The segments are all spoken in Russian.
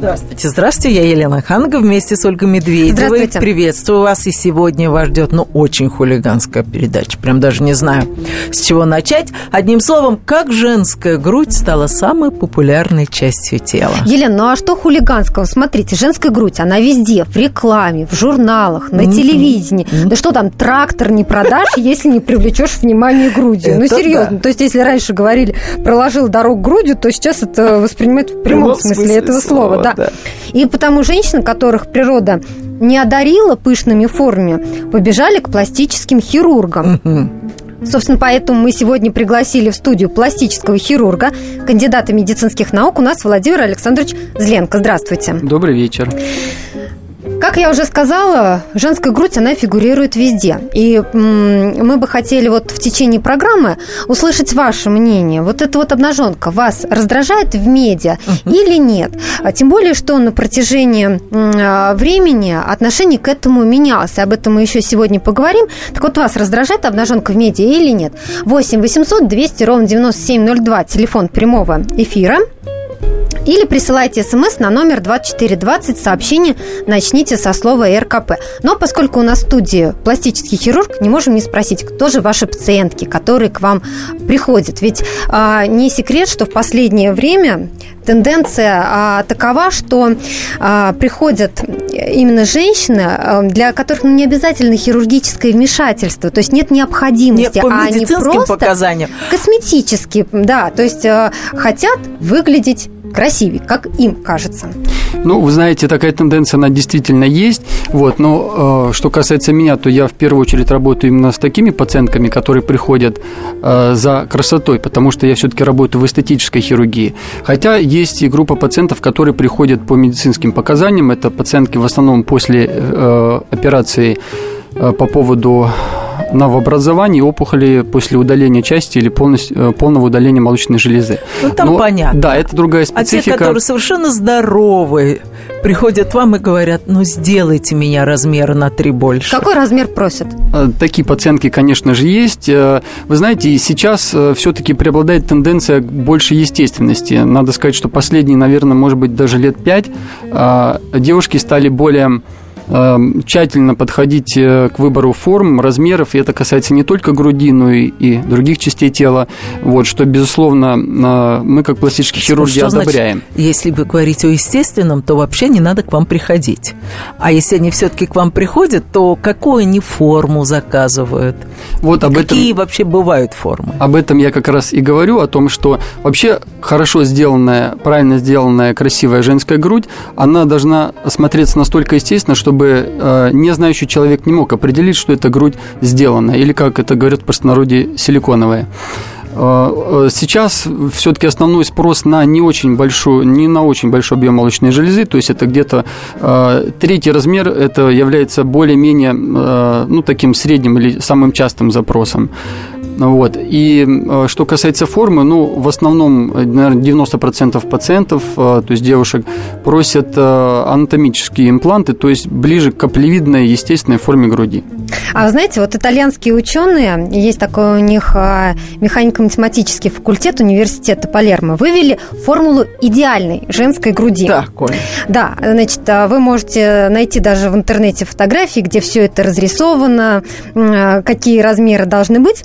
Здравствуйте, здравствуйте, я Елена Ханга вместе с Ольгой Медведевой. Здравствуйте. Приветствую вас, и сегодня вас ждет, ну, очень хулиганская передача, прям даже не знаю, с чего начать. Одним словом, как женская грудь стала самой популярной частью тела. Елена, ну а что хулиганского? Смотрите, женская грудь, она везде, в рекламе, в журналах, на телевидении. Да что там, трактор не продашь, если не привлечешь внимание грудью. Ну, серьезно. да. То есть, если раньше говорили, проложил дорогу грудью, то сейчас это воспринимают в прямом смысле этого слова. Да. И потому женщины, которых природа не одарила пышными формами, побежали к пластическим хирургам. Собственно, поэтому мы сегодня пригласили в студию пластического хирурга, кандидата медицинских наук у нас Владимир Александрович Зленко. Здравствуйте. Добрый вечер. Как я уже сказала, женская грудь, она фигурирует везде. И мы бы хотели вот в течение программы услышать ваше мнение. Вот эта вот обнаженка вас раздражает в медиа или нет? А Тем более, что на протяжении а, времени отношение к этому менялось. Об этом мы еще сегодня поговорим. Так вот, вас раздражает обнаженка в медиа или нет? 8 800 200 ровно 9702, телефон прямого эфира. Или присылайте смс на номер 2420, сообщение начните со слова РКП. Но поскольку у нас в студии пластический хирург, не можем не спросить, кто же ваши пациентки, которые к вам приходят. Ведь а, не секрет, что в последнее время тенденция а, такова, что а, приходят именно женщины, а, для которых ну, не обязательно хирургическое вмешательство, то есть нет необходимости, Нет, по а они просто показаниям. косметически, да, то есть э, хотят выглядеть красивее, как им кажется. Ну, вы знаете, такая тенденция, она действительно есть. Вот, но э, что касается меня, то я в первую очередь работаю именно с такими пациентками, которые приходят э, за красотой, потому что я все-таки работаю в эстетической хирургии. Хотя есть и группа пациентов, которые приходят по медицинским показаниям. Это пациентки в основном после э, операции э, по поводу новообразований, опухоли после удаления части или полностью, э, полного удаления молочной железы. Ну, там Но, понятно. Да, это другая А те, специфика. которые совершенно здоровые, приходят к вам и говорят, ну, сделайте меня размера на три больше. Какой размер просят? Э, Такие пациентки, конечно же, есть. Э, Вы знаете, сейчас все-таки преобладает тенденция к большей естественности. Надо сказать, что последние, наверное, может быть, даже лет пять девушки стали более тщательно подходить э, к выбору форм, размеров, и это касается не только груди, но и, и других частей тела, вот, что, безусловно, э, мы, как пластические хирурги, Что значит, одобряем. если вы говорите о естественном, то вообще не надо к вам приходить. А если они все-таки к вам приходят, то какую они форму заказывают? Вот об этом... Какие вообще бывают формы? Об этом я как раз и говорю, о том, что вообще хорошо сделанная, правильно сделанная, красивая женская грудь, она должна смотреться настолько естественно, чтобы э, не знающий человек не мог определить, что эта грудь сделана, или, как это говорят в простонародье, силиконовая. Э, э, Сейчас все-таки основной спрос на не очень большую, не на очень большой объем молочной железы, то есть это где-то э, третий размер, это является более-менее, э, ну, таким средним или самым частым запросом. Вот. И э, что касается формы, ну, в основном, э, наверное, 90% пациентов, э, то есть девушек, просят анатомические импланты, то есть ближе к каплевидной естественной форме груди. А вы знаете, вот итальянские ученые, есть такой у них механико-математический факультет университета Палермо, вывели формулу идеальной женской груди. Да, Коль. Да, значит, вы можете найти даже в интернете фотографии, где все это разрисовано, какие размеры должны быть.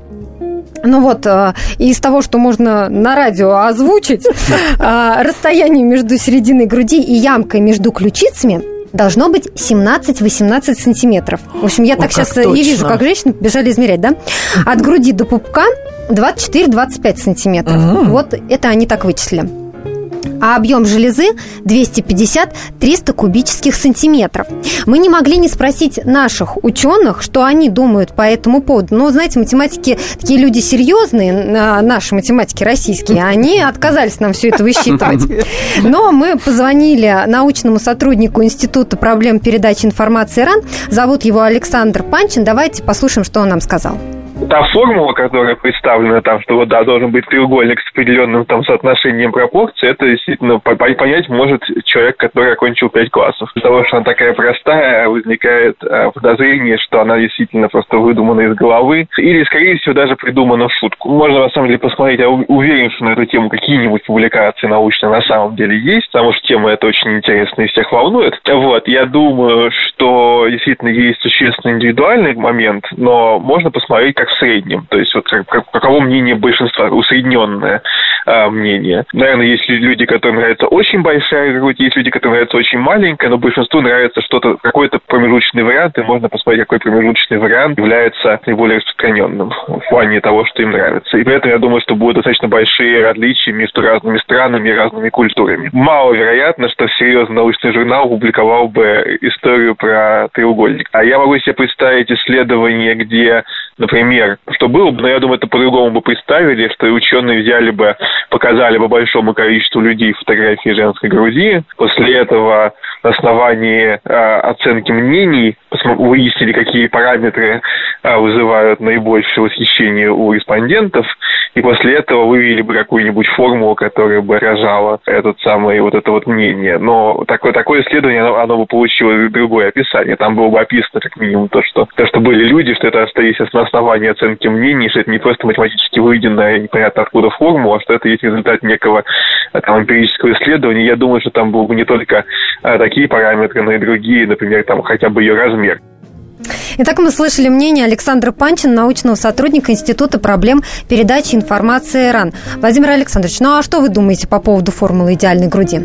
Ну вот, э, из того, что можно на радио озвучить, э, расстояние между серединой груди и ямкой между ключицами должно быть 17-18 сантиметров. В общем, я так сейчас не вижу, точно. как женщины побежали измерять, да? От груди до пупка 24-25 сантиметров. Вот это они так вычислили. А объем железы 250-300 кубических сантиметров. Мы не могли не спросить наших ученых, что они думают по этому поводу. Но, знаете, математики такие люди серьезные, на- наши математики российские, они отказались нам все это высчитывать. Но мы позвонили научному сотруднику Института проблем передачи информации РАН. Зовут его Александр Панчин. Давайте послушаем, что он нам сказал. Та формула, которая представлена там, что вот, да, должен быть треугольник с определенным там соотношением пропорций, это действительно понять может человек, который окончил пять классов. Из-за того, что она такая простая, возникает э, подозрение, что она действительно просто выдумана из головы, или, скорее всего, даже придумана в шутку. Можно, на самом деле, посмотреть, я уверен, что на эту тему какие-нибудь публикации научные на самом деле есть, потому что тема эта очень интересная и всех волнует. Вот, я думаю, что действительно есть существенно индивидуальный момент, но можно посмотреть как в среднем, то есть вот как, каково мнение большинства, усредненное э, мнение. Наверное, есть люди, которым нравится очень большая грудь, есть люди, которым нравится очень маленькая, но большинству нравится что-то, какой-то промежуточный вариант, и можно посмотреть, какой промежуточный вариант является наиболее распространенным в плане того, что им нравится. И при этом я думаю, что будут достаточно большие различия между разными странами и разными культурами. Маловероятно, что серьезный научный журнал публиковал бы историю про треугольник. А я могу себе представить исследование, где например, что было бы, но я думаю, это по-другому бы представили, что ученые взяли бы, показали бы большому количеству людей фотографии женской груди, после этого на основании э, оценки мнений выяснили, какие параметры э, вызывают наибольшее восхищение у респондентов, и после этого вывели бы какую-нибудь формулу, которая бы отражала этот самый вот это вот мнение. Но такое, такое исследование, оно, оно бы получило другое описание. Там было бы описано как минимум то, что, то, что были люди, что это есть на основании оценки мнений, что это не просто математически выведенная непонятно откуда формула, а что это есть результат некого там, эмпирического исследования. Я думаю, что там был бы не только а, такие параметры, но и другие, например, там хотя бы ее размер. Итак, мы слышали мнение Александра Панчина, научного сотрудника Института проблем передачи информации РАН. Владимир Александрович, ну а что вы думаете по поводу формулы идеальной груди?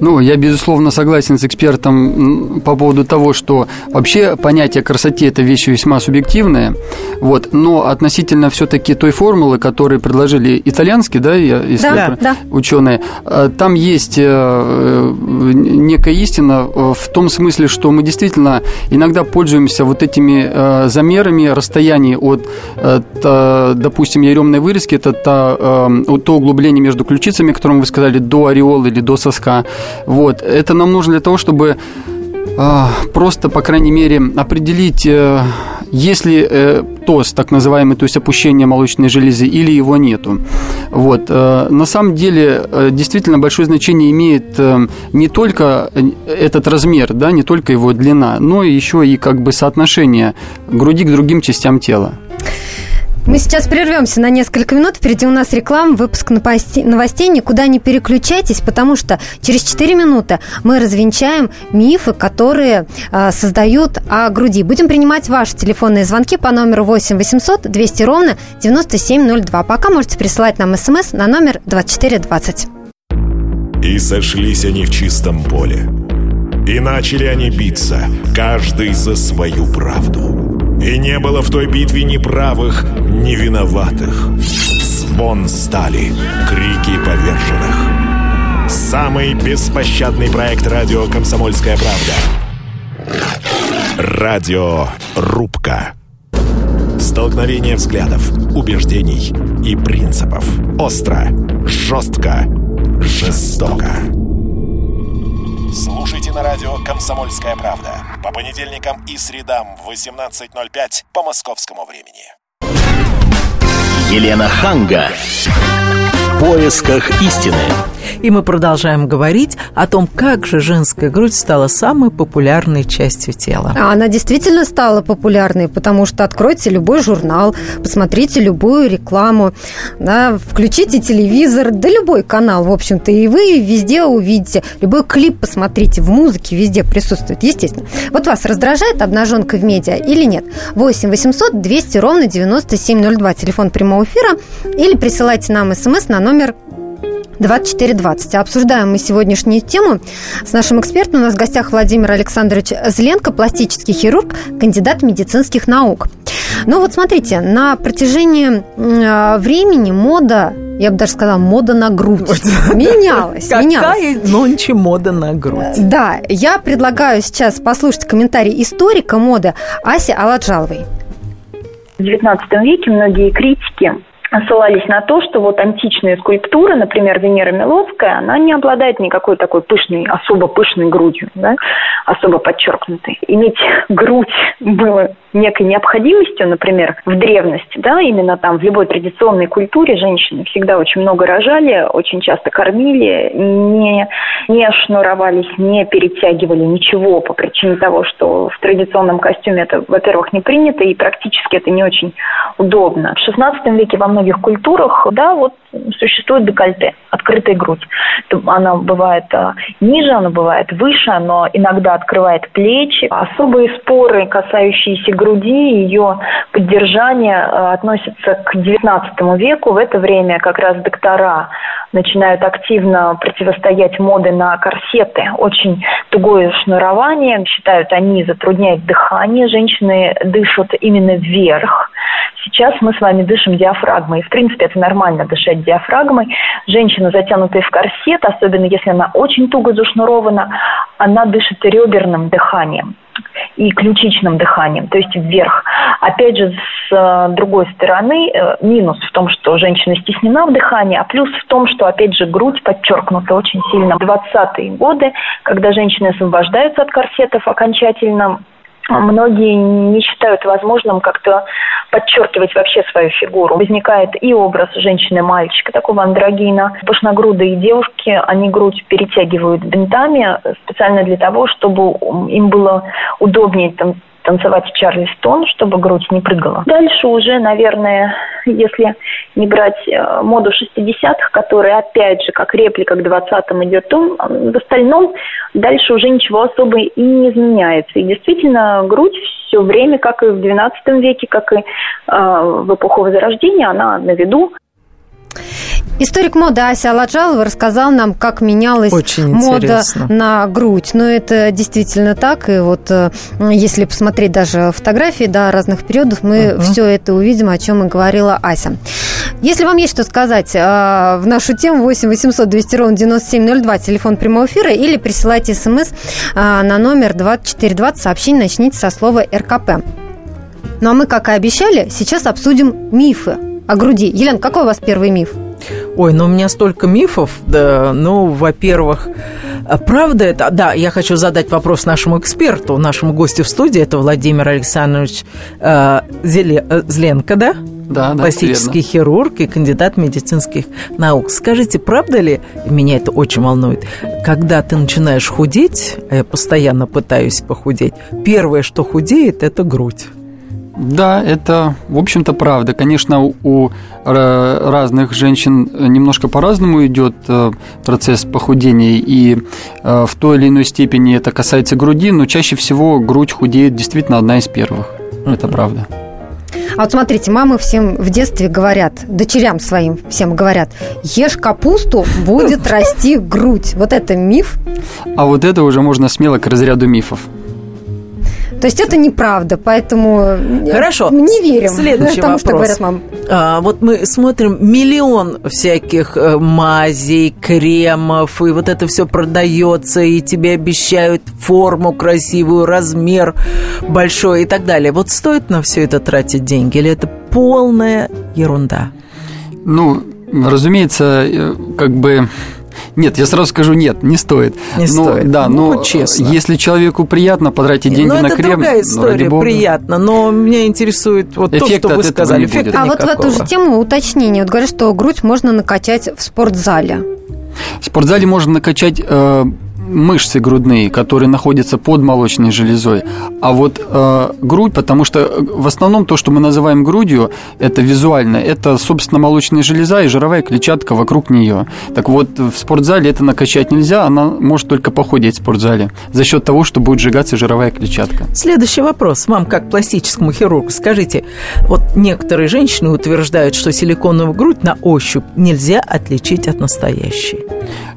Ну, я, безусловно, согласен с экспертом по поводу того, что вообще понятие красоты – это вещь весьма субъективная, вот, но относительно все-таки той формулы, которую предложили итальянские, да, если да, да. ученые, э, там есть э, э, некая истина в том смысле, что мы действительно иногда пользуемся вот этими э, замерами расстояний от, э, та, допустим, яремной вырезки, это та, э, то углубление между ключицами, о котором вы сказали, до ореола или до соска. Вот. Это нам нужно для того, чтобы э, просто, по крайней мере, определить, э, есть ли э, ТОС, так называемый, то есть опущение молочной железы, или его нету. Вот. Э, на самом деле, действительно большое значение имеет не только этот размер, да, не только его длина, но еще и как бы соотношение груди к другим частям тела. Мы сейчас прервемся на несколько минут. Впереди у нас реклама, выпуск новостей. Никуда не переключайтесь, потому что через 4 минуты мы развенчаем мифы, которые э, создают о груди. Будем принимать ваши телефонные звонки по номеру 8 800 200 ровно 9702. Пока можете присылать нам смс на номер 2420. И сошлись они в чистом поле. И начали они биться, каждый за свою правду. И не было в той битве ни правых, ни виноватых. Звон стали, крики поверженных. Самый беспощадный проект радио «Комсомольская правда». Радио «Рубка». Столкновение взглядов, убеждений и принципов. Остро, жестко, жестоко. Слушайте на радио «Комсомольская правда» по понедельникам и средам в 18.05 по московскому времени. Елена Ханга. В поисках истины. И мы продолжаем говорить о том, как же женская грудь стала самой популярной частью тела. А она действительно стала популярной, потому что откройте любой журнал, посмотрите любую рекламу, да, включите телевизор, да любой канал, в общем-то, и вы везде увидите, любой клип посмотрите, в музыке везде присутствует, естественно. Вот вас раздражает обнаженка в медиа или нет? 8 800 200 ровно 9702, телефон прямого эфира, или присылайте нам смс на номер 2420. Обсуждаем мы сегодняшнюю тему с нашим экспертом. У нас в гостях Владимир Александрович Зленко, пластический хирург, кандидат медицинских наук. Ну вот смотрите, на протяжении а, времени мода я бы даже сказала, мода на грудь менялась. Какая менялась. нонче мода на грудь? Да, я предлагаю сейчас послушать комментарий историка моды Аси Аладжаловой. В XIX веке многие критики ссылались на то, что вот античные скульптуры, например, Венера Милосская, она не обладает никакой такой пышной, особо пышной грудью, да, особо подчеркнутой. Иметь грудь было некой необходимостью, например, в древности, да, именно там в любой традиционной культуре женщины всегда очень много рожали, очень часто кормили, не, не шнуровались, не перетягивали ничего по причине того, что в традиционном костюме это, во-первых, не принято и практически это не очень удобно. В XVI веке во многих культурах, да, вот существует декольте, открытая грудь. Она бывает а, ниже, она бывает выше, но иногда открывает плечи. Особые споры, касающиеся груди, ее поддержания а, относятся к XIX веку. В это время как раз доктора начинают активно противостоять моды на корсеты. Очень тугое шнурование, считают они, затрудняет дыхание. Женщины дышат именно вверх. Сейчас мы с вами дышим диафрагмой. В принципе, это нормально дышать диафрагмой. Женщина, затянутая в корсет, особенно если она очень туго зашнурована, она дышит реберным дыханием и ключичным дыханием, то есть вверх. Опять же, с э, другой стороны, э, минус в том, что женщина стеснена в дыхании, а плюс в том, что, опять же, грудь подчеркнута очень сильно. В 20-е годы, когда женщины освобождаются от корсетов окончательно, многие не считают возможным как-то подчеркивать вообще свою фигуру. Возникает и образ женщины-мальчика, такого андрогина. Пышногрудые девушки, они грудь перетягивают бинтами специально для того, чтобы им было удобнее там, танцевать Чарльстон, чтобы грудь не прыгала. Дальше уже, наверное, если не брать э, моду 60-х, которая опять же как реплика к 20-м идет, то в остальном дальше уже ничего особо и не изменяется. И действительно, грудь все время, как и в 12 веке, как и э, в эпоху Возрождения, она на виду. Историк моды Ася Аладжалова рассказал нам, как менялась Очень мода интересно. на грудь. Но это действительно так. И вот э, если посмотреть даже фотографии да, разных периодов, мы Мгм. все это увидим, о чем и говорила Ася. Если вам есть что сказать э, в нашу тему, 8 800 200 ровно 9702, телефон прямого эфира, или присылайте смс э, на номер 2420, сообщение начните со слова РКП. Ну а мы, как и обещали, сейчас обсудим мифы о груди. Елена, какой у вас первый миф? Ой, ну у меня столько мифов. Да, ну, во-первых, а правда это? Да, я хочу задать вопрос нашему эксперту, нашему гостю в студии. Это Владимир Александрович э, Зеле- э, Зленко, да? Да, да, Пластический хирург и кандидат медицинских наук. Скажите, правда ли, меня это очень волнует, когда ты начинаешь худеть, а я постоянно пытаюсь похудеть, первое, что худеет, это грудь. Да, это, в общем-то, правда. Конечно, у- ра- разных женщин немножко по-разному идет э, процесс похудения, и э, в той или иной степени это касается груди, но чаще всего грудь худеет действительно одна из первых. Это правда. А вот смотрите, мамы всем в детстве говорят, дочерям своим всем говорят, ешь капусту, будет расти грудь. Вот это миф. А вот это уже можно смело к разряду мифов. То есть это неправда, поэтому э, Хорошо. не верим. Следующий тому, что вопрос. говорят мам. А, вот мы смотрим миллион всяких э, мазей, кремов, и вот это все продается, и тебе обещают форму красивую, размер большой и так далее. Вот стоит на все это тратить деньги, или это полная ерунда? Ну, разумеется, э, как бы... Нет, я сразу скажу, нет, не стоит. Не Но, стоит. Да, Ну, но честно. если человеку приятно потратить деньги ну, на это крем, другая ну, история, бога. приятно, но меня интересует вот то, Эффекта что вы от этого сказали. Эффекта А вот в эту никакого. же тему уточнение. Вот говорят, что грудь можно накачать в спортзале. В спортзале можно накачать э, мышцы грудные, которые находятся под молочной железой. А вот э, грудь, потому что э, в основном то, что мы называем грудью, это визуально, это, собственно, молочная железа и жировая клетчатка вокруг нее. Так вот, в спортзале это накачать нельзя, она может только похудеть в спортзале за счет того, что будет сжигаться жировая клетчатка. Следующий вопрос. Вам, как пластическому хирургу, скажите, вот некоторые женщины утверждают, что силиконовую грудь на ощупь нельзя отличить от настоящей.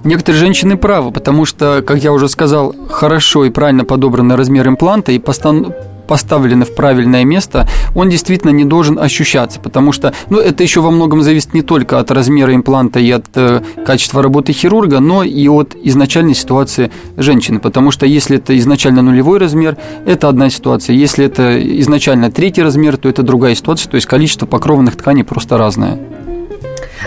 Некоторые женщины правы, потому что, как я уже сказал, хорошо и правильно подобранный размер импланта и постан- поставлены в правильное место, он действительно не должен ощущаться, потому что, ну, это еще во многом зависит не только от размера импланта и от э, качества работы хирурга, но и от изначальной ситуации женщины, потому что если это изначально нулевой размер, это одна ситуация, если это изначально третий размер, то это другая ситуация, то есть количество покрованных тканей просто разное.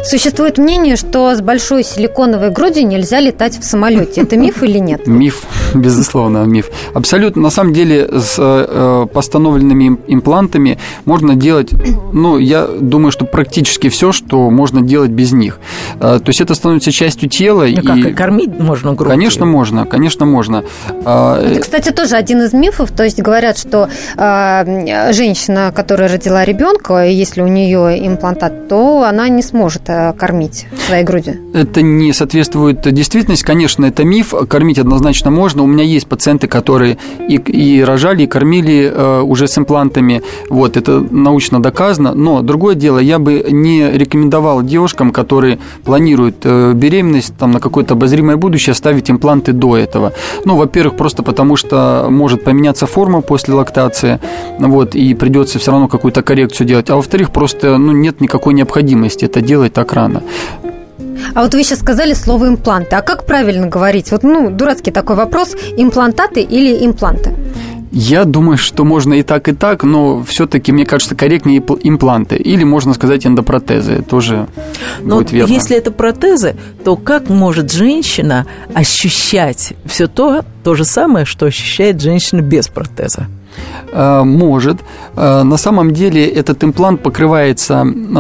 Существует мнение, что с большой силиконовой грудью нельзя летать в самолете. Это миф или нет? Миф, безусловно, миф. Абсолютно. На самом деле с э, постановленными имплантами можно делать, ну, я думаю, что практически все, что можно делать без них. Э, то есть это становится частью тела. Ну, как, и кормить можно грудью? Конечно, можно, конечно, можно. А, это, кстати, тоже один из мифов. То есть говорят, что э, женщина, которая родила ребенка, если у нее имплантат, то она не сможет э, кормить своей грудью. Это не соответствует действительности. Конечно, это миф. Кормить однозначно можно. У меня есть пациенты, которые и, и рожали, и кормили э, уже с имплантами. Вот, это научно доказано. Но другое дело, я бы не рекомендовал девушкам, которые планируют э, беременность там, на какое-то обозримое будущее, ставить импланты до этого. Ну, во-первых, просто потому что может поменяться форма после лактации, вот, и придется все равно какую-то коррекцию делать. А во-вторых, просто ну, нет никакой необходимости это делать так рано. А вот вы сейчас сказали слово импланты. А как правильно говорить? Вот, ну, дурацкий такой вопрос. Имплантаты или импланты? Я думаю, что можно и так, и так, но все-таки, мне кажется, корректнее импланты. Или можно сказать эндопротезы. Тоже но будет верно. Если это протезы, то как может женщина ощущать все то, то же самое, что ощущает женщина без протеза? Э, может. Э, на самом деле этот имплант покрывается э,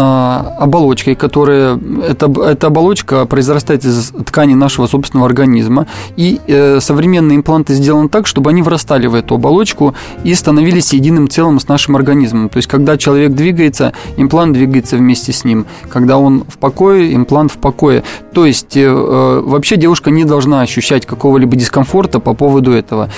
оболочкой, которая... Эта, эта оболочка произрастает из ткани нашего собственного организма. И современные импланты сделаны так, чтобы они врастали в эту оболочку и становились единым целым с нашим организмом. То есть, когда человек двигается, имплант двигается вместе с ним. Когда он в покое, имплант в покое. То есть, вообще девушка не должна ощущать какого-либо дискомфорта по поводу этого.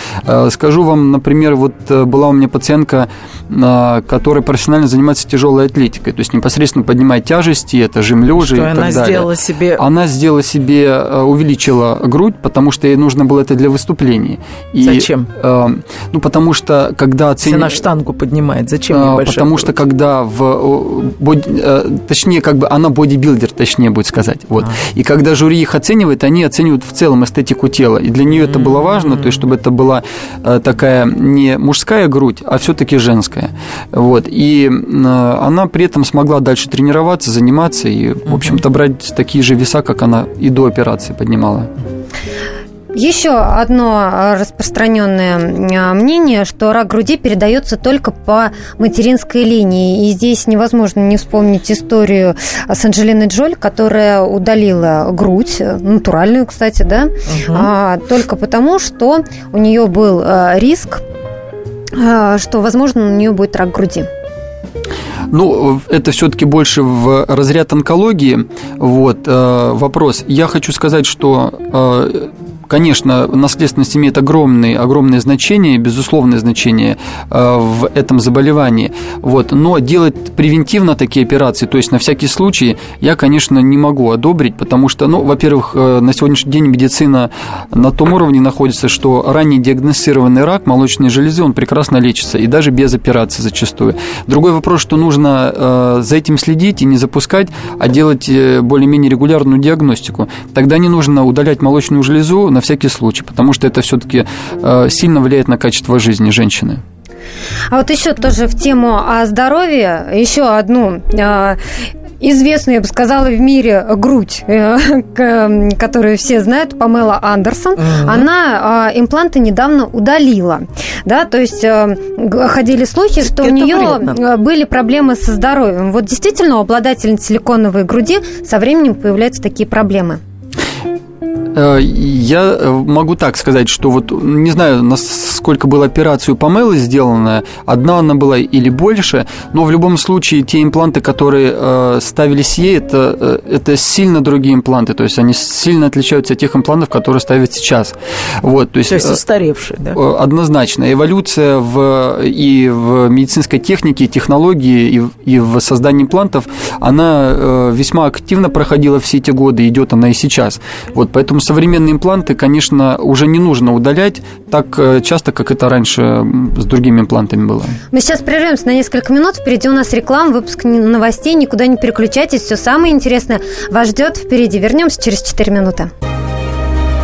Скажу вам, например, вот была у меня пациентка, а, которая профессионально занимается тяжелой атлетикой, то есть непосредственно поднимает тяжести, это жим лежа и так она далее. сделала себе... Она сделала себе, а, увеличила грудь, потому что ей нужно было это для выступлений. И, Зачем? Э, ну, потому что, когда оценивает... Если она штангу поднимает, зачем ей большая Потому грудь? что, когда в... Боди, э, точнее, как бы она бодибилдер, точнее будет сказать. Вот. А. И когда жюри их оценивает, они оценивают в целом эстетику тела. И для нее это было важно, то есть, чтобы это была э, такая не мужская грудь, а все-таки женская. Вот. И э, она при этом смогла дальше тренироваться, заниматься и, в общем-то, брать такие же веса, как она и до операции поднимала. Еще одно распространенное а, мнение, что рак груди передается только по материнской линии. И здесь невозможно не вспомнить историю с Анджелиной Джоль, которая удалила грудь, натуральную, кстати, да, угу. а, только потому, что у нее был а, риск что, возможно, у нее будет рак груди. Ну, это все-таки больше в разряд онкологии. Вот э, вопрос. Я хочу сказать, что э, Конечно, наследственность имеет огромное, огромное значение, безусловное значение э, в этом заболевании. Вот. Но делать превентивно такие операции, то есть на всякий случай, я, конечно, не могу одобрить, потому что, ну, во-первых, э, на сегодняшний день медицина на том уровне находится, что ранее диагностированный рак молочной железы, он прекрасно лечится, и даже без операции зачастую. Другой вопрос, что нужно э, за этим следить и не запускать, а делать более-менее регулярную диагностику. Тогда не нужно удалять молочную железу, на всякий случай, потому что это все-таки э, сильно влияет на качество жизни женщины. А вот еще тоже в тему о здоровье, еще одну э, известную, я бы сказала, в мире грудь, э, которую все знают, Памела Андерсон, угу. она импланты недавно удалила. Да, то есть ходили слухи, что Это у нее вредно. были проблемы со здоровьем. Вот действительно у обладательницы силиконовой груди со временем появляются такие проблемы. Э, я э, могу так сказать, что вот не знаю, насколько была операцию Памелы сделана, одна она была или больше, но в любом случае те импланты, которые э, ставились ей, это, это сильно другие импланты, то есть они сильно отличаются от тех имплантов, которые ставят сейчас. Вот, то есть, то есть устаревшие, да? Однозначно. Эволюция в, и в медицинской технике, технологии, и, и в создании имплантов, она весьма активно проходила все эти годы, идет она и сейчас. Вот, поэтому современные импланты, конечно, уже не нужно удалять так э, часто, как это раньше с другими имплантами было. Мы сейчас прервемся на несколько минут. Впереди у нас реклама, выпуск новостей. Никуда не переключайтесь. Все самое интересное вас ждет впереди. Вернемся через 4 минуты.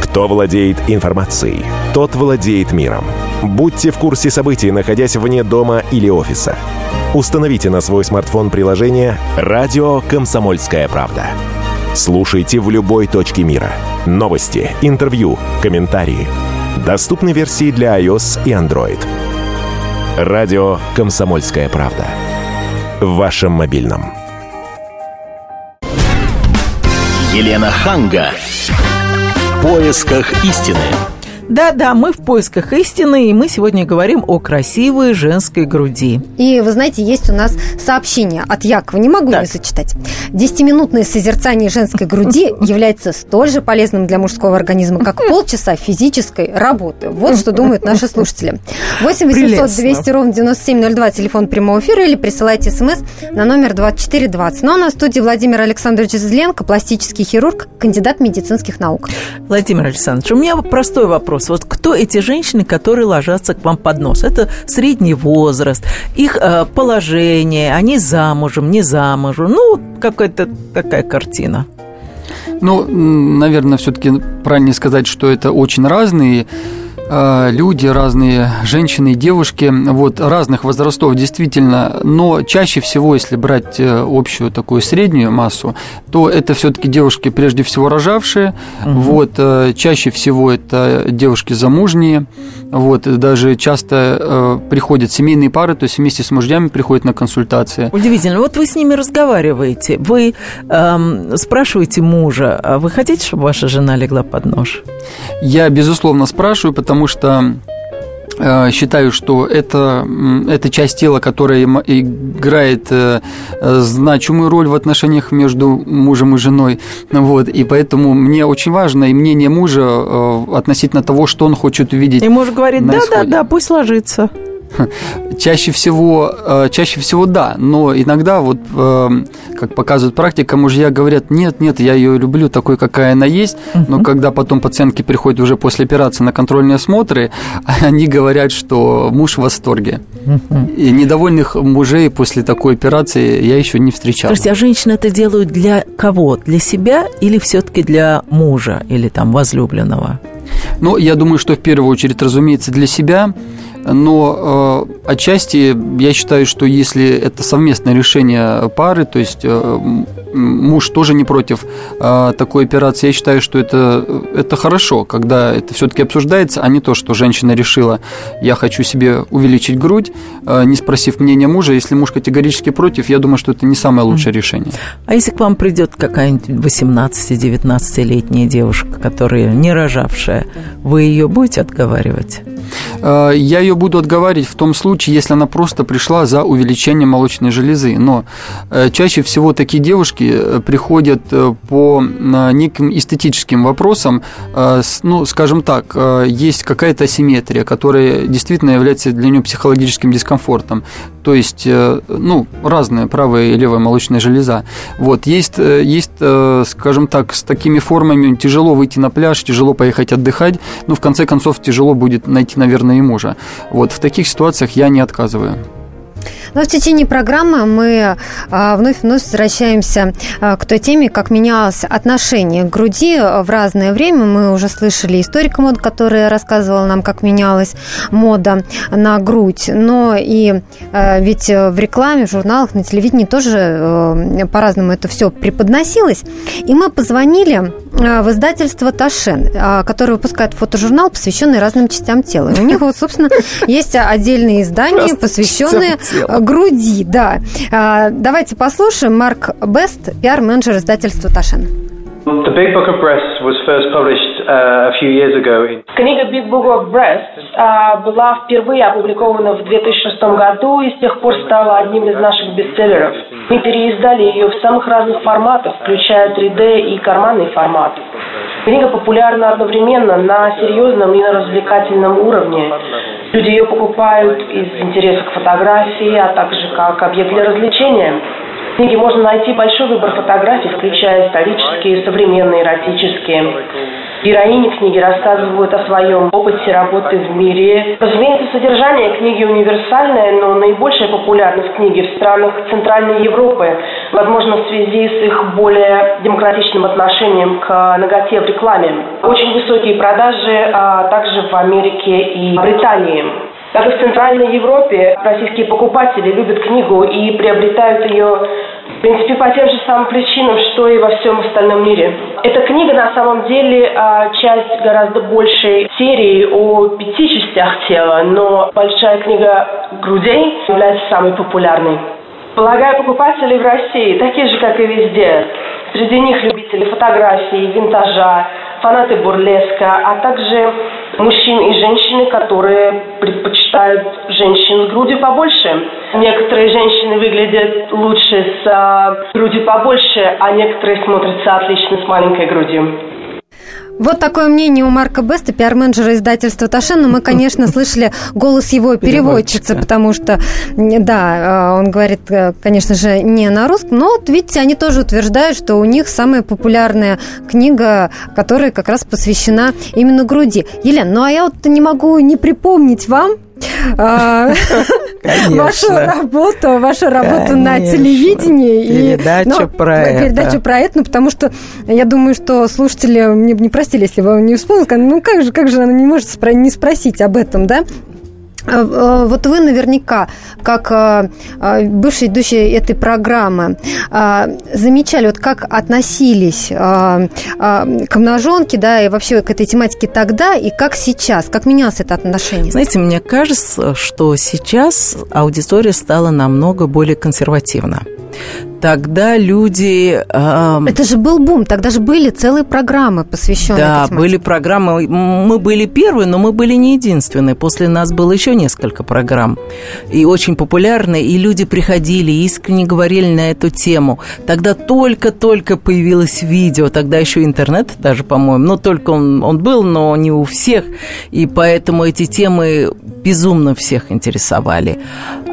Кто владеет информацией, тот владеет миром. Будьте в курсе событий, находясь вне дома или офиса. Установите на свой смартфон приложение «Радио Комсомольская правда». Слушайте в любой точке мира. Новости, интервью, комментарии. Доступны версии для iOS и Android. Радио «Комсомольская правда». В вашем мобильном. Елена Ханга. В поисках истины. Да-да, мы в поисках истины, и мы сегодня говорим о красивой женской груди. И, вы знаете, есть у нас сообщение от Якова, не могу Так. не зачитать. Десятиминутное созерцание женской груди является столь же полезным для мужского организма, как полчаса физической работы. Вот что думают наши слушатели. 8 800 Прелестно. 200 ровно 9702, телефон прямого эфира, или присылайте смс на номер 2420. Ну а на студии Владимир Александрович Зленко, пластический хирург, кандидат медицинских наук. Владимир Александрович, у меня простой вопрос. Вот кто эти женщины, которые ложатся к вам под нос? Это средний возраст, их э, положение, они замужем, не замужем. Ну, какая-то такая картина. Ну, наверное, все-таки правильно сказать, что это очень разные люди, разные женщины и девушки, вот, разных возрастов, действительно, но чаще всего, если брать э, общую такую среднюю массу, то это все-таки девушки, прежде всего, рожавшие, вот, э, чаще всего это девушки замужние, вот, даже часто э, приходят семейные пары, то есть вместе с мужьями приходят на консультации. Удивительно. Вот вы с ними разговариваете, вы эм, спрашиваете мужа, а вы хотите, чтобы ваша жена легла под нож? Я, безусловно, спрашиваю, потому что э, считаю, что это, это часть тела, которая играет э, значимую роль в отношениях между мужем и женой. Вот, и поэтому мне очень важно и мнение мужа э, относительно того, что он хочет увидеть. И муж говорит, да-да-да, пусть ложится. Чаще всего, э, чаще всего да, но иногда, вот, э, как показывает практика, мужья говорят, нет, нет, я ее люблю такой, какая она есть, но когда потом пациентки приходят уже после операции на контрольные осмотры, они говорят, что муж в восторге. И недовольных мужей после такой операции я еще не встречал. Скажите, а женщины это делают для кого? Для себя или все-таки для мужа или там возлюбленного? Ну, я думаю, что в первую очередь, разумеется, для себя. Но э, отчасти я считаю, что если это совместное решение пары, то есть э, муж тоже не против э, такой операции, я считаю, что это, это хорошо, когда это все-таки обсуждается, а не то, что женщина решила, я хочу себе увеличить грудь, э, не спросив мнения мужа. Если муж категорически против, я думаю, что это не самое лучшее решение. А если к вам придет какая-нибудь 18-19-летняя девушка, которая не рожавшая, вы ее будете отговаривать? Э, Я ее буду отговаривать в том случае, если она просто пришла за увеличением молочной железы. Но э, чаще всего такие девушки э, приходят по неким эстетическим вопросам. Ну, скажем так, есть какая-то асимметрия, которая действительно является для нее психологическим дискомфортом. То есть, ну, разная правая и левая молочная железа. Вот, есть, есть, скажем так, с такими формами тяжело выйти на пляж, тяжело поехать отдыхать, но в конце концов тяжело будет найти, наверное, и мужа. Вот, в таких ситуациях я не отказываю. Но в течение программы мы а, вновь вновь возвращаемся а, к той теме, как менялось отношение к груди в разное время. Мы уже слышали историка мод, которая рассказывала нам, как менялась мода на грудь. Но и а, ведь в рекламе, в журналах, на телевидении тоже по-разному это все преподносилось. И мы позвонили а, в издательство Ташен, а, которое выпускает фотожурнал, посвященный разным частям тела. И у них вот, собственно, есть отдельные издания, посвященные груди, да. А, Давайте послушаем. Марк Бест, пиар-менеджер издательства Ташен. The Big Book of Breasts was first published uh, a few years ago. in- Книга Big Book of Breast а, была впервые опубликована в 2006 году и с тех пор стала одним из наших бестселлеров. Мы переиздали ее в самых разных форматах, включая 3D и карманный формат. Книга популярна одновременно на серьезном и на развлекательном уровне. Люди ее покупают из интереса к фотографии, а также как объект для развлечения. В книге можно найти большой выбор фотографий, включая исторические, современные, эротические. Героини книги рассказывают о своем опыте работы в мире. Разумеется, содержание книги универсальное, но наибольшая популярность книги в странах Центральной Европы, возможно, в связи с их более демократичным отношением к ноготе в рекламе. Очень высокие продажи а также в Америке и Британии. И в Центральной Европе, российские покупатели любят книгу и приобретают ее, в принципе, по тем же самым причинам, что и во всем остальном мире. Эта книга на самом деле а, часть гораздо большей серии о пяти частях тела, но большая книга грудей является самой популярной. Полагаю, покупатели в России такие же, как и везде. Среди них любители фотографий, винтажа, фанаты бурлеска, а также мужчин и женщины, которые предпочитают женщин с грудью побольше. Некоторые женщины выглядят лучше с э, грудью побольше, а некоторые смотрятся отлично с маленькой грудью. Вот такое мнение у Марка Беста, пиар-менеджера издательства Ташен. Но мы, конечно, слышали голос его переводчицы, потому что, да, э, он говорит, э, конечно же, не на русском. Но вот, видите, они тоже утверждают, что у них самая популярная книга, которая как раз посвящена именно груди. Елена, ну а я вот не могу не припомнить вам, а, вашу работу, вашу работу на телевидении. Передачу ну, про это. Передачу про это, ну, потому что я думаю, что слушатели мне не простили, если вы не вспомнили, ну, как же, как же она не может не спросить об этом, да? А, а, вот вы наверняка, как а, бывший идущий этой программы, замечали, вот как относились к обнаженке, да, и вообще к этой тематике тогда, и как сейчас, как менялось это отношение? Знаете, мне кажется, что сейчас аудитория стала намного более консервативна тогда люди... Э, Это же был бум, тогда же были целые программы, посвященные Да, были программы. Мы были первые, но мы были не единственные. После нас было еще несколько программ. И очень популярные. И люди приходили, искренне говорили на эту тему. Тогда только-только появилось видео. Тогда еще интернет даже, по-моему. Ну, только он, он был, но не у всех. И поэтому эти темы безумно всех интересовали.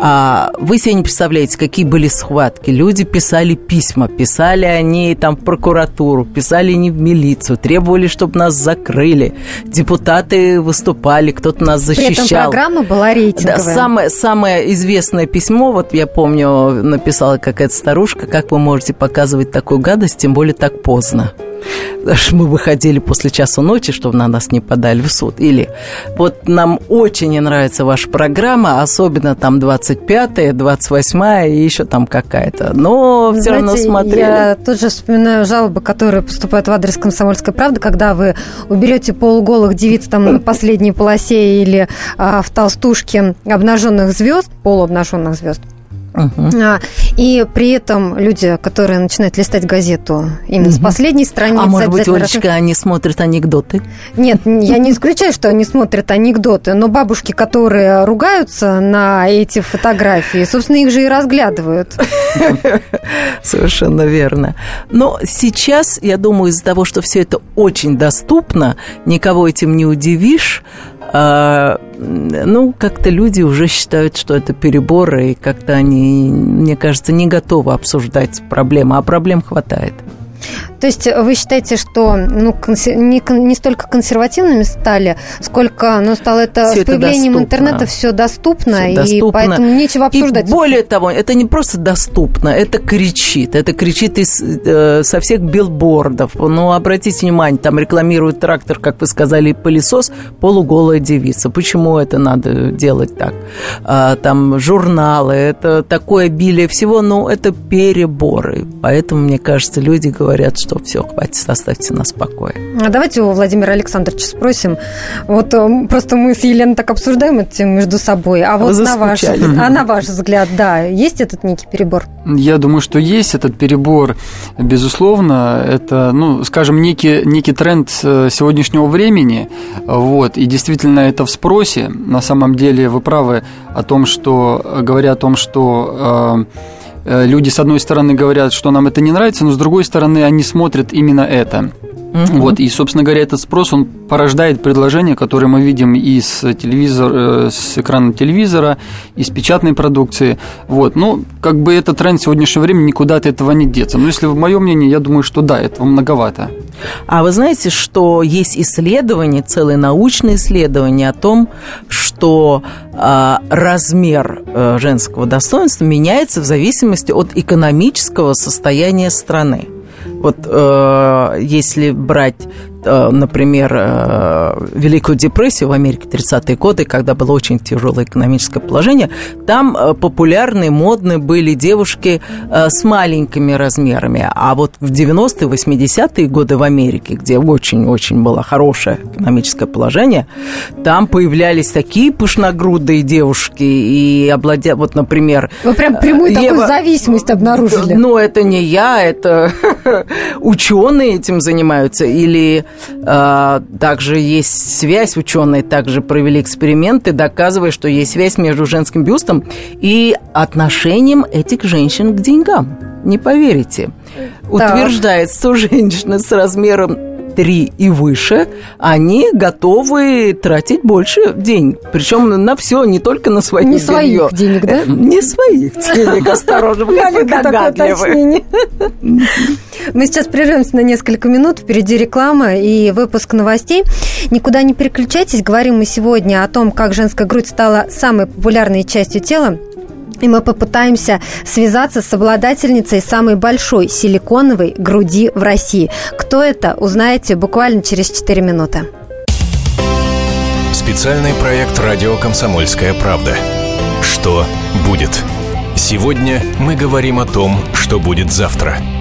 А вы себе не представляете, какие были схватки. Люди писали писали письма, писали они там в прокуратуру, писали они в милицию, требовали, чтобы нас закрыли. Депутаты выступали, кто-то нас защищал. При этом программа была рейтинговая. Да, самое, самое известное письмо, вот я помню, написала какая-то старушка, как вы можете показывать такую гадость, тем более так поздно. Потому что мы выходили после часу ночи, чтобы на нас не подали в суд. Или вот нам очень не нравится ваша программа, особенно там 25-я, 28-я и еще там какая-то. Но все равно смотрели. Я тут же вспоминаю жалобы, которые поступают в адрес «Комсомольской правды», когда вы уберете полуголых девиц там на последней полосе или а, в толстушке обнаженных звезд, полуобнаженных звезд, Uh-huh. И при этом люди, которые начинают листать газету именно uh-huh. с последней страницы... А может быть, Олечка, раз... они смотрят анекдоты? Нет, я не исключаю, что они смотрят анекдоты, но бабушки, которые ругаются на эти фотографии, собственно, их же и разглядывают. Совершенно верно. Но сейчас, я думаю, из-за того, что все это очень доступно, никого этим не удивишь, а, ну, как-то люди уже считают, что это переборы, и как-то они, мне кажется, не готовы обсуждать проблемы, а проблем хватает. То есть вы считаете, что ну, не, не столько консервативными стали, сколько ну, стало это все с появлением доступно. интернета все доступно, все и доступно. поэтому нечего обсуждать. И более того, это не просто доступно, это кричит. Это кричит из, э, со всех билбордов. Ну, обратите внимание, там рекламируют трактор, как вы сказали, пылесос, полуголая девица. Почему это надо делать так? А, там журналы, это такое обилие всего, но это переборы. Поэтому, мне кажется, люди говорят, что что все, хватит, оставьте нас в покое. А давайте у Владимира Александровича спросим. Вот э, просто мы с Еленой так обсуждаем это между собой. А вот на ваш, а на ваш взгляд, да, есть этот некий перебор? Я думаю, что есть этот перебор, безусловно. Это, ну, скажем, некий, некий тренд э, сегодняшнего времени. Вот, и действительно это в спросе. На самом деле вы правы о том, что, говоря о том, что Э, люди, с одной стороны, говорят, что нам это не нравится, но с другой стороны, они смотрят именно это. Угу. Вот, и, собственно говоря, этот спрос, он порождает предложения, которые мы видим из телевизора, э, с экрана телевизора, из печатной продукции. Вот, ну, как бы этот тренд в сегодняшнее время никуда от этого не деться. Но если в моем мнении, я думаю, что да, этого многовато. А вы знаете, что есть исследования, целые научные исследования о том, что э, размер э, женского достоинства меняется в зависимости от экономического состояния страны. Вот э, если брать например, э, Великую депрессию в Америке 30-е годы, когда было очень тяжелое экономическое положение, там э, популярны, модны были девушки с маленькими размерами. А вот в 90-е, 80-е годы в Америке, где очень-очень было хорошее экономическое положение, там появлялись такие пышногрудые девушки и обладя... Вот, например... Вы прям прямую Ева... такую зависимость обнаружили. Ну, это не я, это ученые этим занимаются. Или а, также есть связь, ученые также провели эксперименты, доказывая, что есть связь между женским бюстом и отношением этих женщин к деньгам. Не поверите. Так. Утверждается, что женщины с размером 3 и выше, они готовы тратить больше денег. Причем на все, не только на свои Не своих денег, да? Не своих денег, осторожно, вы догадливы. Мы сейчас прервемся на несколько минут. Впереди реклама и выпуск новостей. Никуда не переключайтесь. Говорим мы сегодня о том, как женская грудь стала самой популярной частью тела. И мы попытаемся связаться с обладательницей самой большой силиконовой груди в России. Кто это, узнаете буквально через 4 минуты. Специальный проект «Радио Комсомольская правда». Что будет? Сегодня мы говорим о том, что будет завтра –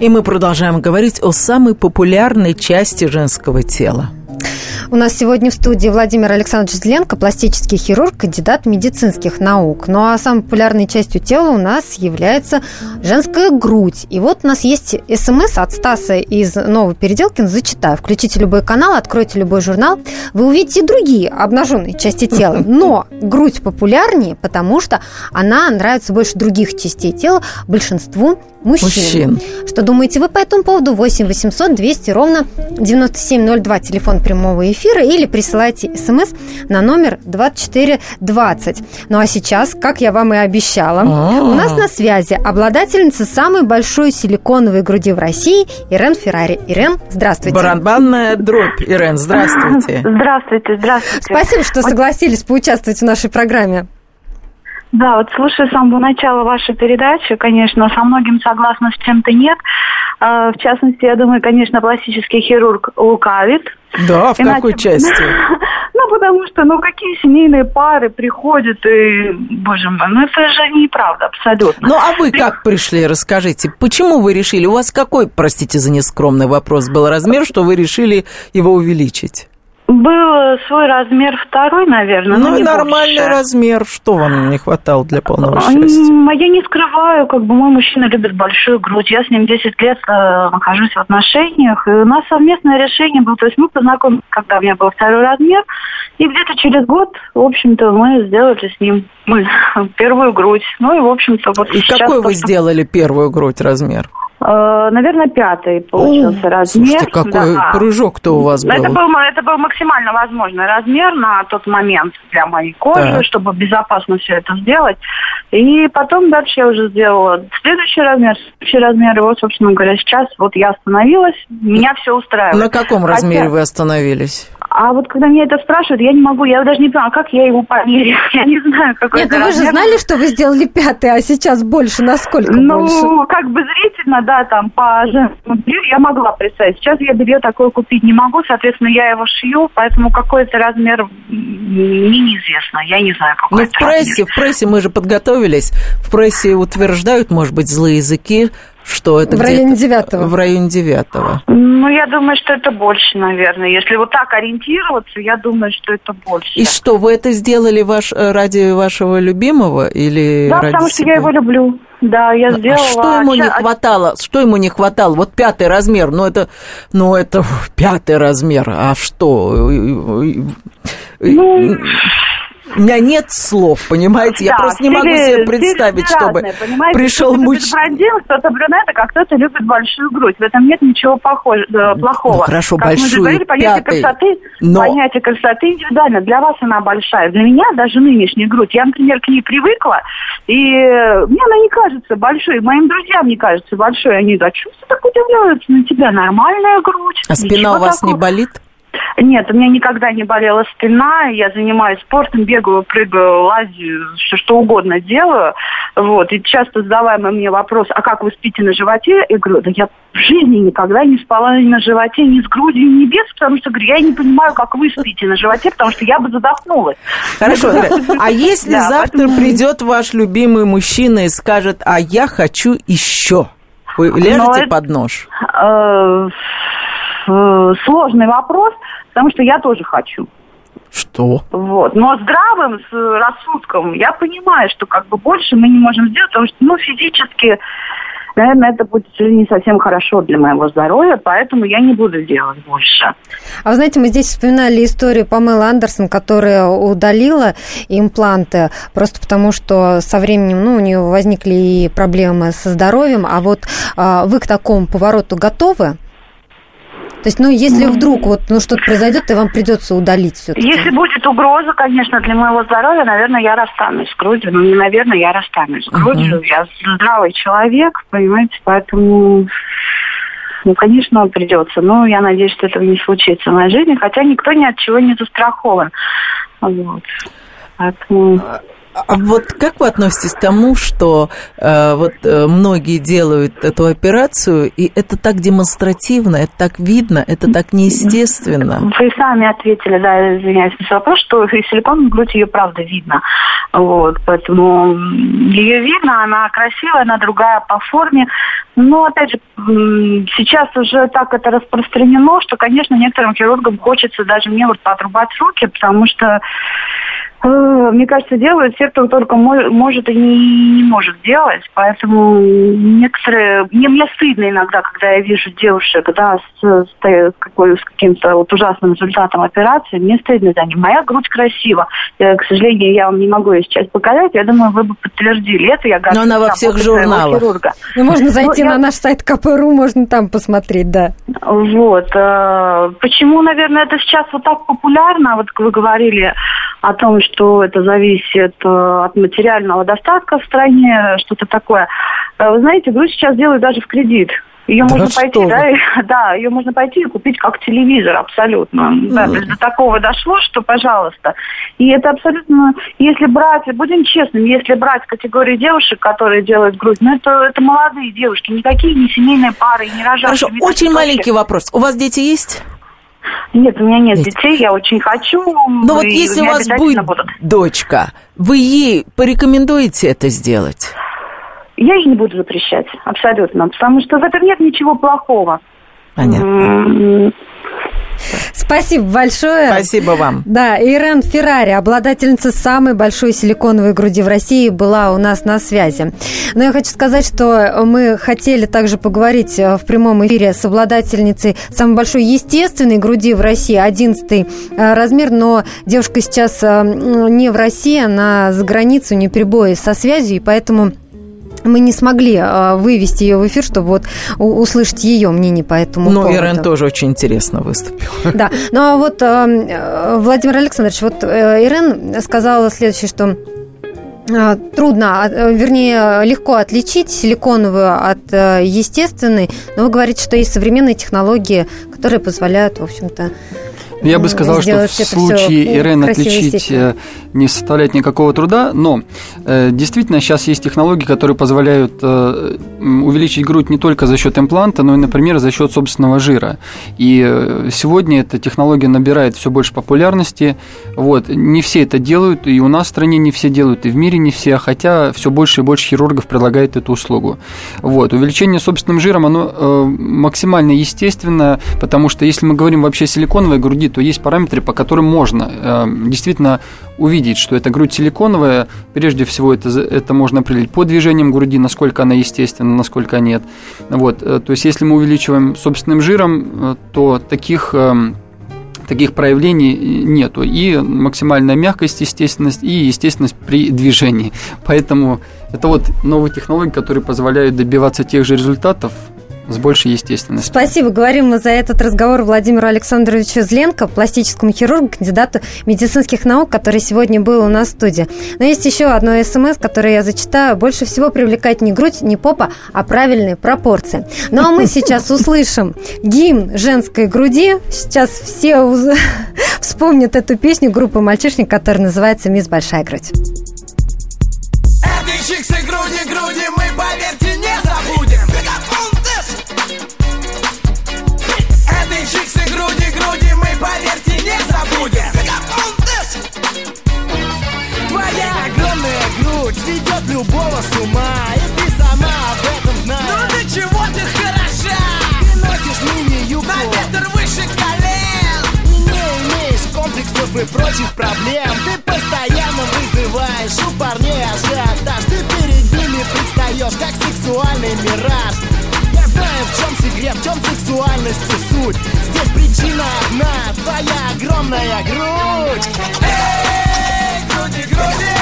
И мы продолжаем говорить о самой популярной части женского тела. У нас сегодня в студии Владимир Александрович Зеленко, пластический хирург, кандидат медицинских наук. Ну а самой популярной частью тела у нас является женская грудь. И вот у нас есть смс от Стаса из Новой Переделкин. Зачитаю. Включите любой канал, откройте любой журнал. Вы увидите другие обнаженные части тела. Но грудь популярнее, потому что она нравится больше других частей тела большинству мужчин. мужчин. Что думаете вы по этому поводу? 8 800 200 ровно 9702, телефон прямого эфира, или присылайте смс на номер 2420. Ну а сейчас, как я вам и обещала, А-а-а. у нас на связи обладательница самой большой силиконовой груди в России Ирен Феррари. Ирен, здравствуйте. Барабанная дробь. Ирен, здравствуйте. Здравствуйте, здравствуйте. Спасибо, что согласились поучаствовать в нашей программе. Да, вот слушая с самого начала вашей передачи, конечно, со многим согласна, с чем-то нет. А, в частности, я думаю, конечно, пластический хирург лукавит. Да, в Иначе... какой части? Ну, потому что, ну, какие семейные пары приходят и, боже мой, ну, это же неправда абсолютно. Ну, а вы как пришли, расскажите, почему вы решили, у вас какой, простите за нескромный вопрос, был размер, что вы решили его увеличить? Был свой размер второй, наверное. Ну, и нормальный больше. размер. Что вам не хватало для полного счастья? Я не скрываю, как бы мой мужчина любит большую грудь. Я с ним 10 лет э, нахожусь в отношениях. И у нас совместное решение было. То есть мы познакомились, когда у меня был второй размер. И где-то через год, в общем-то, мы сделали с ним мы, первую грудь. Ну и, в общем-то, вот И какой вы сделали первую грудь размер? Э, наверное, пятый получился О, размер. Слушайте, какой да. прыжок-то у вас был. Это был, это был максимально возможный размер на тот момент для моей кожи, да. чтобы безопасно все это сделать. И потом дальше я уже сделала следующий размер, следующий размер. И вот, собственно говоря, сейчас вот я остановилась, меня все устраивает. На каком Хотя... размере вы остановились? А вот когда меня это спрашивают, я не могу, я даже не понимаю, как я его померю. Я не знаю, какой Нет, ну вы же знали, что вы сделали пятый, а сейчас больше, насколько ну, больше? Ну, как бы зрительно, да, там, по женскому я могла представить. Сейчас я белье такое купить не могу, соответственно, я его шью, поэтому какой это размер мне неизвестно. Я не знаю, какой Ну, в прессе, в прессе мы же подготовились. В прессе утверждают, может быть, злые языки, что это в районе девятого. В районе девятого. Ну, я думаю, что это больше, наверное. Если вот так ориентироваться, я думаю, что это больше. И что, вы это сделали ваш, э, ради вашего любимого или Да, ради потому себя? что я его люблю. Да, я сделала. А что ему не хватало? Что ему не хватало? Вот пятый размер, ну это, ну это пятый размер, а что? Ну, У меня нет слов, понимаете? Я Да, просто не могу себе представить, разные, чтобы понимаете? пришел кто-то мужчина. блондинок, кто-то брюнеток, а кто-то любит большую грудь. В этом нет ничего похож- э, плохого. Ну, хорошо, как мы же большую, говорили, понятие пятой. красоты, Но- понятие красоты индивидуально. Для вас она большая. Для меня даже нынешняя грудь. Я, например, к ней привыкла, и э, мне она не кажется большой. Моим друзьям не кажется большой. Они говорят, что ты так удивляются на тебя? Нормальная грудь. А спина у вас не такого». болит? Нет, у меня никогда не болела спина, я занимаюсь спортом, бегаю, прыгаю, лазю, все что угодно делаю. Вот. И часто задаваемый мне вопрос, а как вы спите на животе? Я говорю, да я в жизни никогда не спала ни на животе, ни с грудью, ни без, потому что, говорю, я не понимаю, как вы спите на животе, потому что я бы задохнулась. Хорошо, а если завтра придет ваш любимый мужчина и скажет, а я хочу еще, вы ляжете под нож? Э, Сложный вопрос, потому что я тоже хочу. Что? Вот. Но здравым с рассудком я понимаю, что как бы больше мы не можем сделать, потому что, ну, физически, наверное, это будет не совсем хорошо для моего здоровья, поэтому я не буду делать больше. А вы знаете, мы здесь вспоминали историю Памелы Андерсон, которая удалила импланты просто потому, что со временем ну, у нее возникли и проблемы со здоровьем. А вот а, вы к такому повороту готовы? То есть, ну, если вдруг вот ну, что-то произойдет, и вам придется удалить все Если будет угроза, конечно, для моего здоровья, наверное, я расстанусь с грудью. Ну, не наверное, я расстанусь с грудью. Я здравый человек, понимаете, поэтому... Ну, конечно, придется. Но я надеюсь, что этого не случится в моей жизни, хотя никто ни от чего не застрахован. Вот. Поэтому... А вот как вы относитесь к тому, что э, вот э, многие делают эту операцию, и это так демонстративно, это так видно, это так неестественно? Вы сами ответили, да, извиняюсь на вопрос, что и силиконовая грудь ее правда видно. Вот, поэтому ее видно, она красивая, она другая по форме. Но, опять же, сейчас уже так это распространено, что, конечно, некоторым хирургам хочется даже мне вот поотрубать руки, потому что мне кажется, делают те, кто только мо- может и не, не может делать. Поэтому некоторые... Мне, мне стыдно иногда, когда я вижу девушек, да, с, с, с каким-то вот ужасным результатом операции. Мне стыдно за них. Моя грудь красива. Э, к сожалению, я вам не могу ее сейчас показать. Я думаю, вы бы подтвердили это. Я Но она во всех журналах. хирурга. Ну, можно зайти Ну, я- на наш сайт КПРУ, можно там посмотреть, да. Вот. э, Почему, наверное, это сейчас вот так популярно? Вот вы говорили о том, что это зависит э, от материального достатка в стране, что-то такое. Э, Вы знаете, грудь сейчас делают даже в кредит. Ее Да можно пойти, вы. да, и- да, ее можно пойти и купить как телевизор, абсолютно. Да, есть до такого дошло, что, пожалуйста. И это абсолютно, если брать, будем честными, если брать категорию девушек, которые делают грудь, ну это, это молодые девушки, никакие не семейные пары, не рожавшие. Хорошо, очень маленький вопрос. У вас дети есть? Нет, у меня нет детей, я очень хочу. Ну вот если у вас будет будут. дочка, вы ей порекомендуете это сделать? Я ей не буду запрещать, абсолютно, потому что в этом нет ничего плохого. М, Спасибо большое. Спасибо вам. Да, Ирен Феррари, обладательница самой большой силиконовой груди в России, была у нас на связи. Но я хочу сказать, что мы хотели также поговорить э, в прямом эфире с обладательницей самой большой естественной груди в России, 11 размер, но девушка сейчас э, не в России, она за границей, у нее перебои со связью, и поэтому мы не смогли э, вывести ее в эфир, чтобы вот услышать ее мнение по этому Ну, поводу. Ирен тоже очень интересно выступил. Да, ну а вот, э, Владимир Александрович, вот э, Ирен сказала следующее, что трудно, а, э, вернее, легко отличить силиконовую от э, естественной, но вы говорите, что есть современные технологии, которые позволяют, в общем-то, Я бы сказал, что в случае всё Ирен отличить э, не составляет никакого труда, но э, действительно сейчас есть технологии, которые позволяют э, увеличить грудь не только за счет импланта, но и, например, за счет собственного жира. И сегодня эта технология набирает все больше популярности. Вот. Не все это делают, и у нас в стране не все делают, и в мире не все, хотя все больше и больше хирургов предлагает эту услугу. Вот. Увеличение собственным жиром, оно максимально естественно, потому что если мы говорим вообще о силиконовой груди, то есть параметры, по которым можно э, действительно увидеть, что эта грудь силиконовая. Прежде всего, это, это можно определить по движениям груди, насколько она естественна, насколько нет. Вот. э, То есть, если мы увеличиваем собственным жиром, э, то таких... эм, таких проявлений нету. И максимальная мягкость, естественность и естественность при движении. Поэтому это вот новые технологии, которые позволяют добиваться тех же результатов с большей естественностью. Спасибо. Говорим мы за этот разговор Владимиру Александровичу Зленко, пластическому хирургу, кандидату медицинских наук, который сегодня был у нас в студии. Но есть еще одно смс, которое я зачитаю. Больше всего привлекает не грудь, не попа, а правильные пропорции. Ну а мы сейчас услышим гимн женской груди. Сейчас все вспомнят эту песню группы «Мальчишник», которая называется «Мисс Большая грудь». Этой чиксы груди, груди любого с ума, и ты сама об этом знаешь. Ну ты чего ты хороша? Ты носишь мини-юбку на метр выше колен. И не имеешь комплексов и прочих проблем. Ты постоянно вызываешь у парней ажиотаж. Ты перед ними предстаешь, как сексуальный мираж. Я знаю, в чем секрет, в чем сексуальность и суть. Здесь причина одна, твоя огромная грудь. Эй, груди, груди!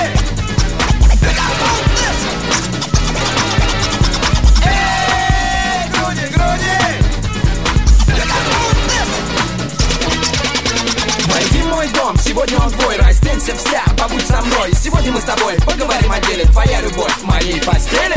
Мой дом, сегодня он твой Разденься вся, побудь со мной. Сегодня мы с тобой поговорим о деле. Твоя любовь в моей постели